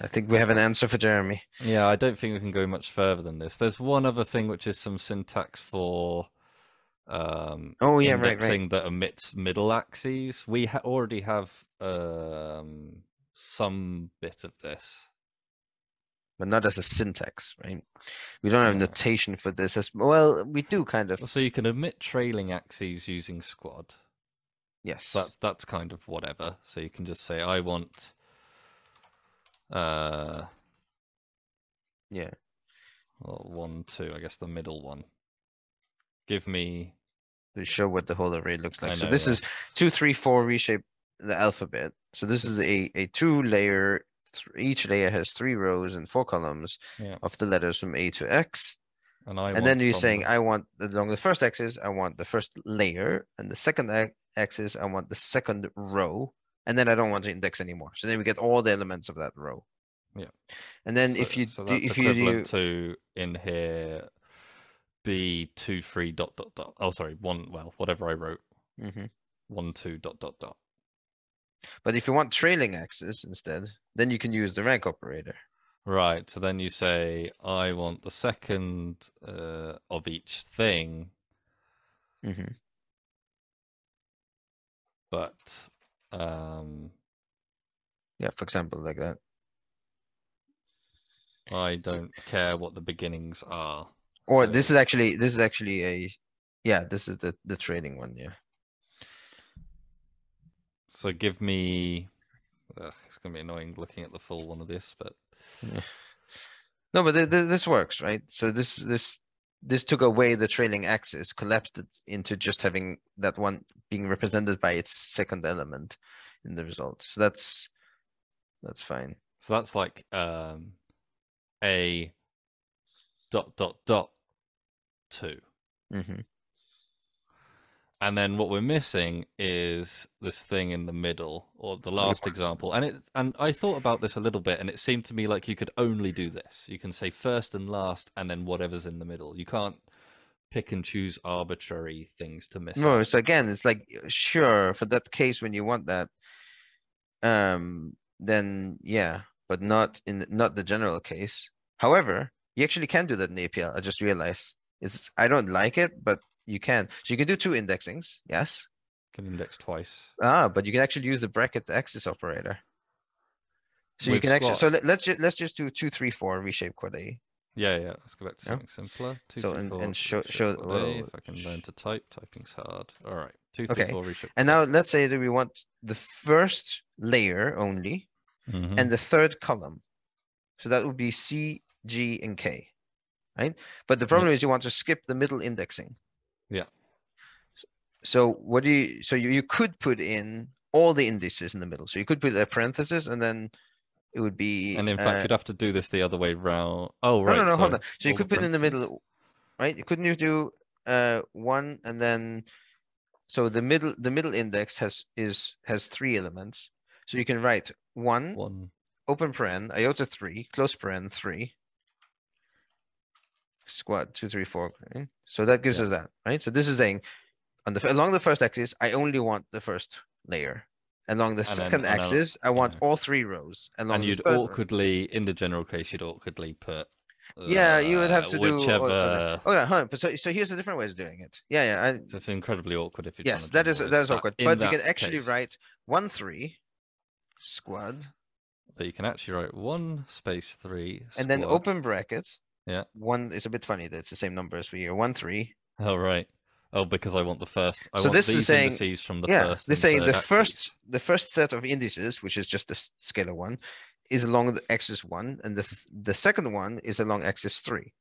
I think we have an answer for Jeremy. yeah, I don't think we can go much further than this. There's one other thing which is some syntax for um Oh, yeah, right, right. indexing that omits middle axes. We ha- already have um some bit of this. But not as a syntax, right? We don't have notation for this as, well, we do kind of, So you can omit trailing axes using squad. yes. So that's that's kind of whatever. So you can just say I want uh Yeah, well, one, two, I guess the middle one. Give me to show what the whole array looks like. So this is two, three, four reshape the alphabet. So this is a, a two layer, th- each layer has three rows and four columns Yeah. of the letters from A to X. and I And then you're saying, the- I want along the first axis, I want the first layer, and the second axis, I want the second row, and then I don't want to index anymore. So then we get all the elements of that row. Yeah. And then so, if you so do, if you do, to in here B two three dot dot dot oh sorry, one well, whatever I wrote. Mhm. one two dot dot dot. But if you want trailing axis instead, then you can use the rank operator. Right. So then you say, I want the second uh, of each thing, hmm but um, Yeah, for example, like that. I don't care what the beginnings are. Or So- this is actually this is actually a yeah, this is the the trading one, yeah. So give me. Ugh, it's gonna be annoying looking at the full one of this, but No, but th- th- this works, right? So this this this took away the trailing axis, collapsed it into just having that one being represented by its second element in the result. So that's that's fine. so that's like um, a dot dot dot two. hmm And then what we're missing is this thing in the middle, or the last example. And it and I thought about this a little bit, and it seemed to me like you could only do this. You can say first and last, and then whatever's in the middle. You can't pick and choose arbitrary things to miss. No, out. so again, it's like sure for that case when you want that, um, then yeah, but not in not the general case. However, you actually can do that in APL. I just realized it's I don't like it, but you can. So you can do two indexings, yes. can index twice. Ah, but you can actually use the bracket axis operator. So you With can actually so let, let's just let's just do two three four reshape quad A. Yeah, yeah. Let's go back to Yeah. something simpler. Two, So, three, and- four, and show- show- well, if I can learn to type, typing's hard. All right. Two, three, Okay, four, reshape. And now let's say that we want the first layer only Mhm. and the third column. So that would be C, G, and K, right? But the problem is you want to skip the middle indexing. Yeah. So what do you, so you, you could put in all the indices in the middle. So you could put a parenthesis and then it would be. and in fact, uh, you'd have to do this the other way round. Oh, no, right. no, no, hold so on. So you could put in the middle, right? Couldn't you do uh one and then, so the middle, the middle index has, is, has three elements. So you can write one, One. open paren, iota three, close paren three. Squad two, three, four. So that gives Yeah. us that, right? So this is saying on the along the first axis, I only want the first layer. Along the And second then- axis, I want yeah. all three rows. Along and you'd third row- awkwardly, in the general case, you'd awkwardly put. Yeah, you would have uh, to do. whichever. Oh, okay. yeah, huh, but so so here's a different way of doing it. Yeah, yeah. I, So it's incredibly awkward if you're. yes, that is that is awkward. But you can actually case. write one three squad But you can actually write one space three. and then open bracket. Yeah. One is a bit funny that it's the same number as we here. One three. Oh right. Oh, because I want the first. I So want this is saying- indices from the yeah, first. they're saying the first the first set of indices, which is just the scalar one, is along the axis one, and the th- the second one is along axis three.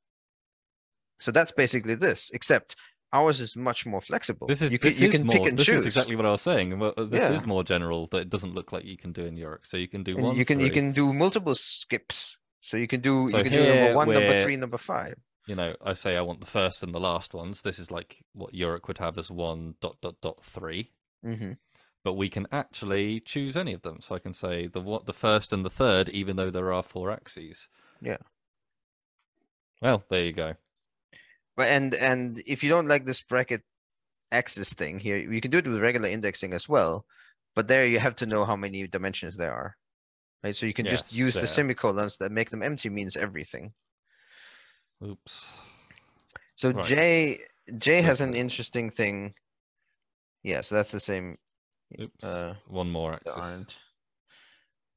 So that's basically this, except ours is much more flexible. This is you can, this you is can more. pick and this choose. is exactly what I was saying. Uh, this Yeah. is more general. That it doesn't look like you can do in Yorick. So you can do and one. you can you can do multiple skips. So you can do So you can do number one, number three, number five. you know, I say I want the first and the last ones. This is like what Europe would have as one dot dot dot three. hmm But we can actually choose any of them. So I can say the what the first and the third, even though there are four axes. Yeah. Well, there you go. But and and if you don't like this bracket axis thing here, you can do it with regular indexing as well. But there you have to know how many dimensions there are. Right. So you can just Yes, use the semicolons that make them empty means everything. Oops. So Right. J J has an interesting thing. Yeah, so that's the same. Oops. Uh, one more axis.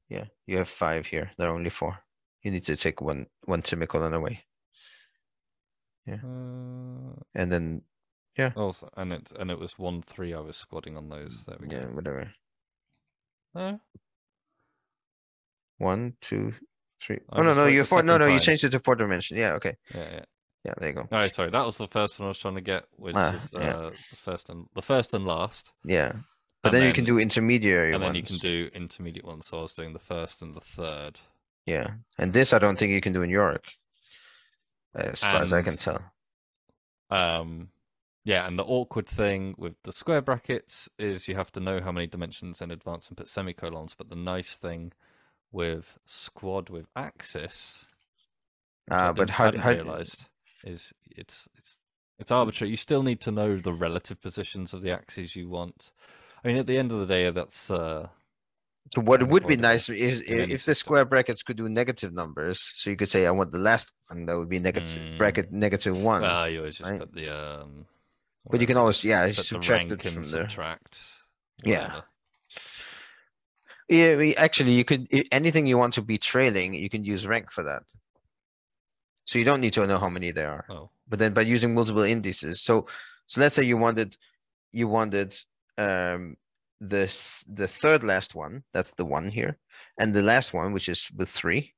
Yeah, you have five here. There are only four. You need to take one one semicolon away, Uh, and then yeah. also, and it and it was one three. I was squatting on those. There we yeah, go. whatever. No, One, two, three. Oh no, no, you four. No, no, you changed it to four dimension. Yeah, okay. yeah, yeah. Yeah, there you go. All right, sorry. That was the first one I was trying to get, which Ah, is yeah. uh, the first and the first and last. Yeah, but And then, you can do intermediary and then you can do intermediate ones. So I was doing the first and the third. Yeah, and this I don't think you can do in Yorick, as far as I can tell. Um, yeah, and the awkward thing with the square brackets is you have to know how many dimensions in advance and put semicolons. But the nice thing with squad with axis, Ah, but how how realized is it's it's it's arbitrary. You still need to know the relative positions of the axes you want. I mean, at the end of the day, that's uh, So what would be nice is in if the square brackets could do negative numbers. So you could say, I want the last one that would be negative Mm. bracket negative one. well, you always just right? put the um. But you can always- yeah, put the subtract it from there. subtract. Whatever. Yeah, we- actually, you could anything you want to be trailing, you can use rank for that. So you don't need to know how many there are. Oh, but then by using multiple indices. So so let's say you wanted you wanted um the the third last one, that's the one here, and the last one, which is with three.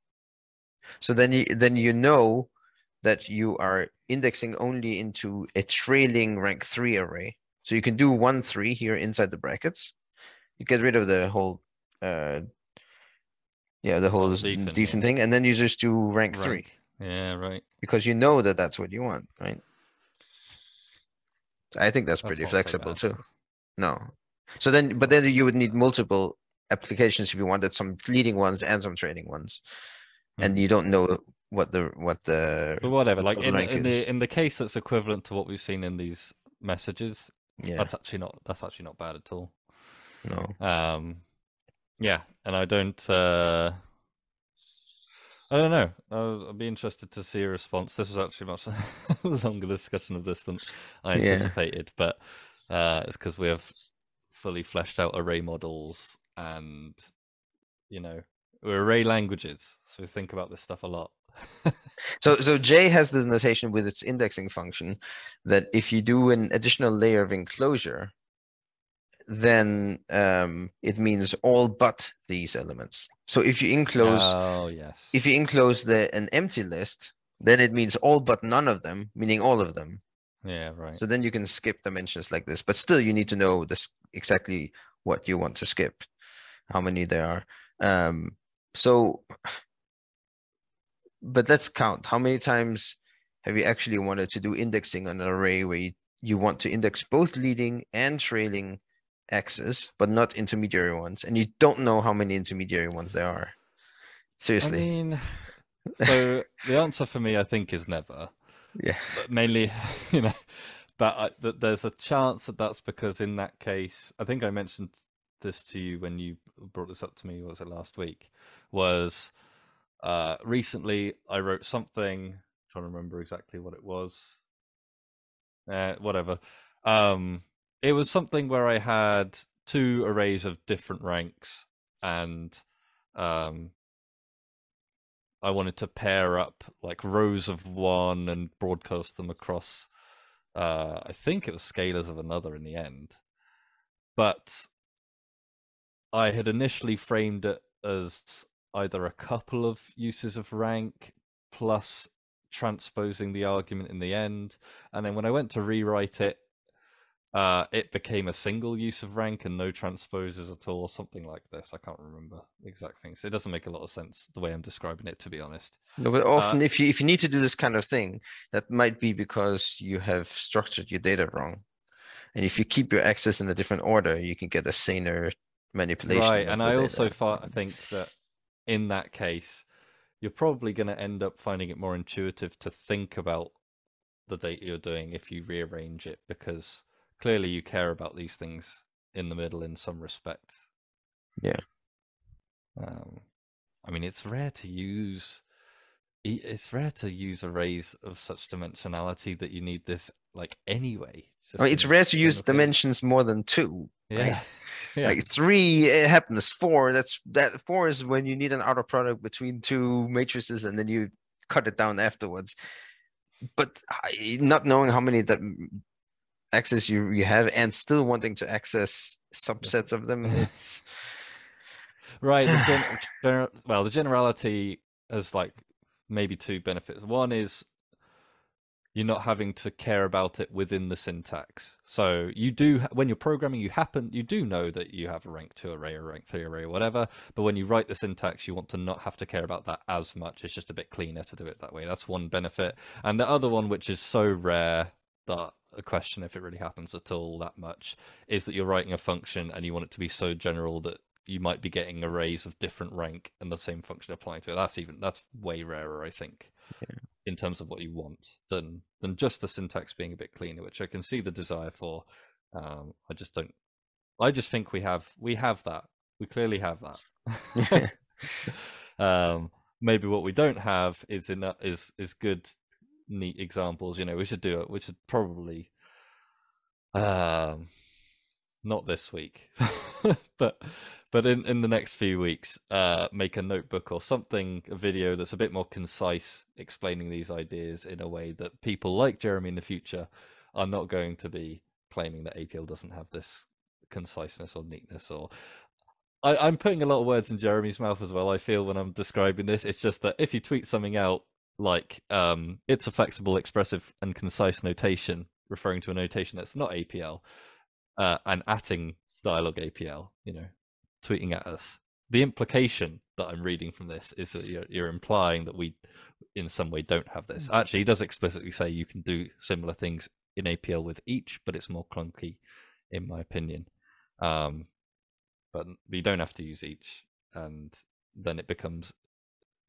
So then you then you know that you are indexing only into a trailing rank three array. So you can do one three here inside the brackets. You get rid of the whole uh yeah, the whole s- defen, yeah. thing, and then you just do rank three. Yeah, right. because you know that that's what you want, right? I think that's That's pretty flexible too. No. So then, but then you would need multiple applications if you wanted some leading ones and some training ones. And Mhm. you don't know what the, what the, But whatever. Like in, the- in the in the case that's equivalent to what we've seen in these messages, yeah, that's actually not that's actually not bad at all. no. Um, yeah, and I don't. Uh, I don't know. I'll, I'll be interested to see a response. This was actually much (laughs) longer discussion of this than I Yeah. anticipated, but uh, it's because we have fully fleshed out array models, and you know we're array languages, so we think about this stuff a lot. (laughs) So, so J has the notation with its indexing function that if you do an additional layer of enclosure, then um, it means all but these elements. So if you enclose oh yes. if you enclose the an empty list, then it means all but none of them, meaning all of them. yeah right. So then you can skip dimensions like this, but still you need to know this exactly what you want to skip, how many there are. Um, so, but let's count. How many times have you actually wanted to do indexing on an array where you, you want to index both leading and trailing axes, but not intermediary ones, and you don't know how many intermediary ones there are? Seriously. I mean, so the answer for me, I think, is never. yeah. but mainly, (laughs) you know, but I, th- there's a chance that that's because in that case, I think I mentioned this to you when you brought this up to me. what Was it last week? Was uh, recently I wrote something. trying to remember exactly what it was. Uh, whatever. Um, it was something where I had two arrays of different ranks, and um, I wanted to pair up like rows of one and broadcast them across. Uh, I think it was scalars of another in the end, but I had initially framed it as either a couple of uses of rank plus transposing the argument in the end, and then when I went to rewrite it, uh, it became a single use of rank and no transposes at all, or something like this. I can't remember the exact things. It doesn't make a lot of sense the way I'm describing it, to be honest. No, but often if you if you need to do this kind of thing, that might be because you have structured your data wrong. And if you keep your axes in a different order, you can get a saner manipulation. Right, and I data. also I think that in that case, you're probably going to end up finding it more intuitive to think about the data you're doing if you rearrange it, because clearly you care about these things in the middle in some respect. Yeah. Um, I mean, it's rare to use. It's rare to use arrays of such dimensionality that you need this like anyway. I mean, it's rare to use dimensions more than two. Yeah. right? (laughs) yeah. Like three, it happens. Four, that's that. Four is when you need an outer product between two matrices, and then you cut it down afterwards. But I- not knowing how many that axes you you have, and still wanting to access subsets of them, it's (laughs) Right. The gen- (sighs) gener- well, the generality has like maybe two benefits. One is you're not having to care about it within the syntax. So you do when you're programming, you happen you do know that you have a rank two array or rank three array or whatever. But when you write the syntax, you want to not have to care about that as much. It's just a bit cleaner to do it that way. That's one benefit. And the other one, which is so rare that a question if it really happens at all that much, is that you're writing a function and you want it to be so general that you might be getting arrays of different rank and the same function applying to it. That's even that's way rarer, I think, in terms of what you want than than just the syntax being a bit cleaner, which I can see the desire for. Um, I just don't. I just think we have we have that. We clearly have that. (laughs) (laughs) um, maybe what we don't have is in is is good, neat examples. You know, we should do it. We should probably, um, not this week, (laughs) but but in in the next few weeks, uh, make a notebook or something, a video that's a bit more concise, explaining these ideas in a way that people like Jeremy in the future are not going to be claiming that APL doesn't have this conciseness or neatness or I, am putting a lot of words in Jeremy's mouth as well. I feel when I'm describing this, it's just that if you tweet something out like um, it's a flexible, expressive, and concise notation, referring to a notation that's not APL, uh, and atting Dyalog APL, you know, tweeting at us. The implication that I'm reading from this is that you're, you're implying that we, in some way, don't have this. Mm. Actually, he does explicitly say you can do similar things in APL with each, but it's more clunky, in my opinion. Um, but you don't have to use each, and then it becomes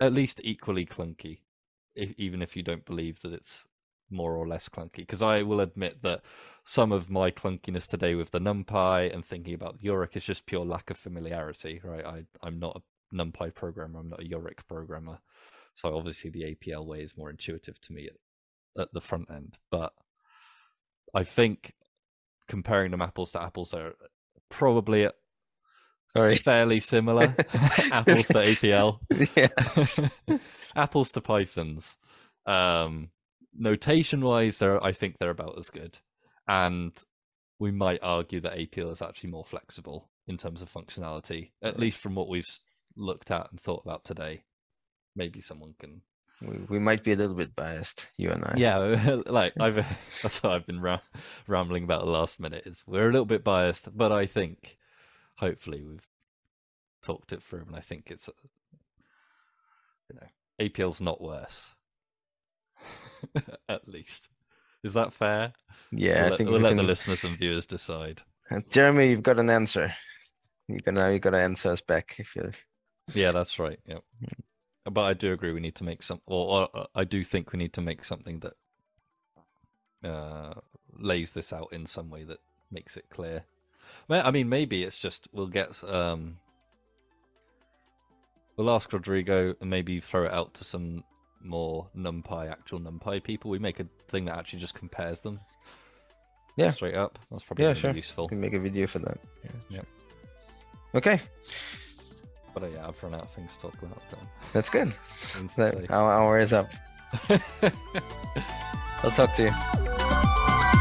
at least equally clunky, if, even if you don't believe that it's more or less clunky. Because I will admit that some of my clunkiness today with the NumPy and thinking about the Yorick is just pure lack of familiarity. Right, I I'm not a NumPy programmer. I'm not a Yorick programmer, so obviously the APL way is more intuitive to me at, at the front end. But I think comparing them apples to apples are probably Sorry. (laughs) fairly similar. (laughs) Apples to APL. Yeah. (laughs) Apples to Pythons. Um, notation wise, they're I think they're about as good. And we might argue that APL is actually more flexible in terms of functionality, at least from what we've looked at and thought about today. Maybe someone can. We, we might be a little bit biased, you and I. Yeah, like I've that's what I've been ra- rambling about the last minute. Is we're a little bit biased, but I think hopefully we've talked it through, and I think it's you know APL's not worse. (laughs) At least, is that fair? Yeah, we'll I let, think we'll we let can... the listeners and viewers decide. (laughs) Jeremy, you've got an answer. You're gonna you gotta answer us back if you. Yeah, that's right. Yeah, but I do agree we need to make some, or, or I do think we need to make something that uh, lays this out in some way that makes it clear. I mean, maybe it's just we'll get um, we'll ask Rodrigo and maybe throw it out to some more NumPy, actual NumPy people. We make a thing that actually just compares them. Yeah, straight up. That's probably yeah, sure. useful. We can make a video for that. Yeah. Yep. Okay. But uh, yeah, I've run out of things to talk about. John. That's good. so our hour is up. (laughs) I'll talk to you.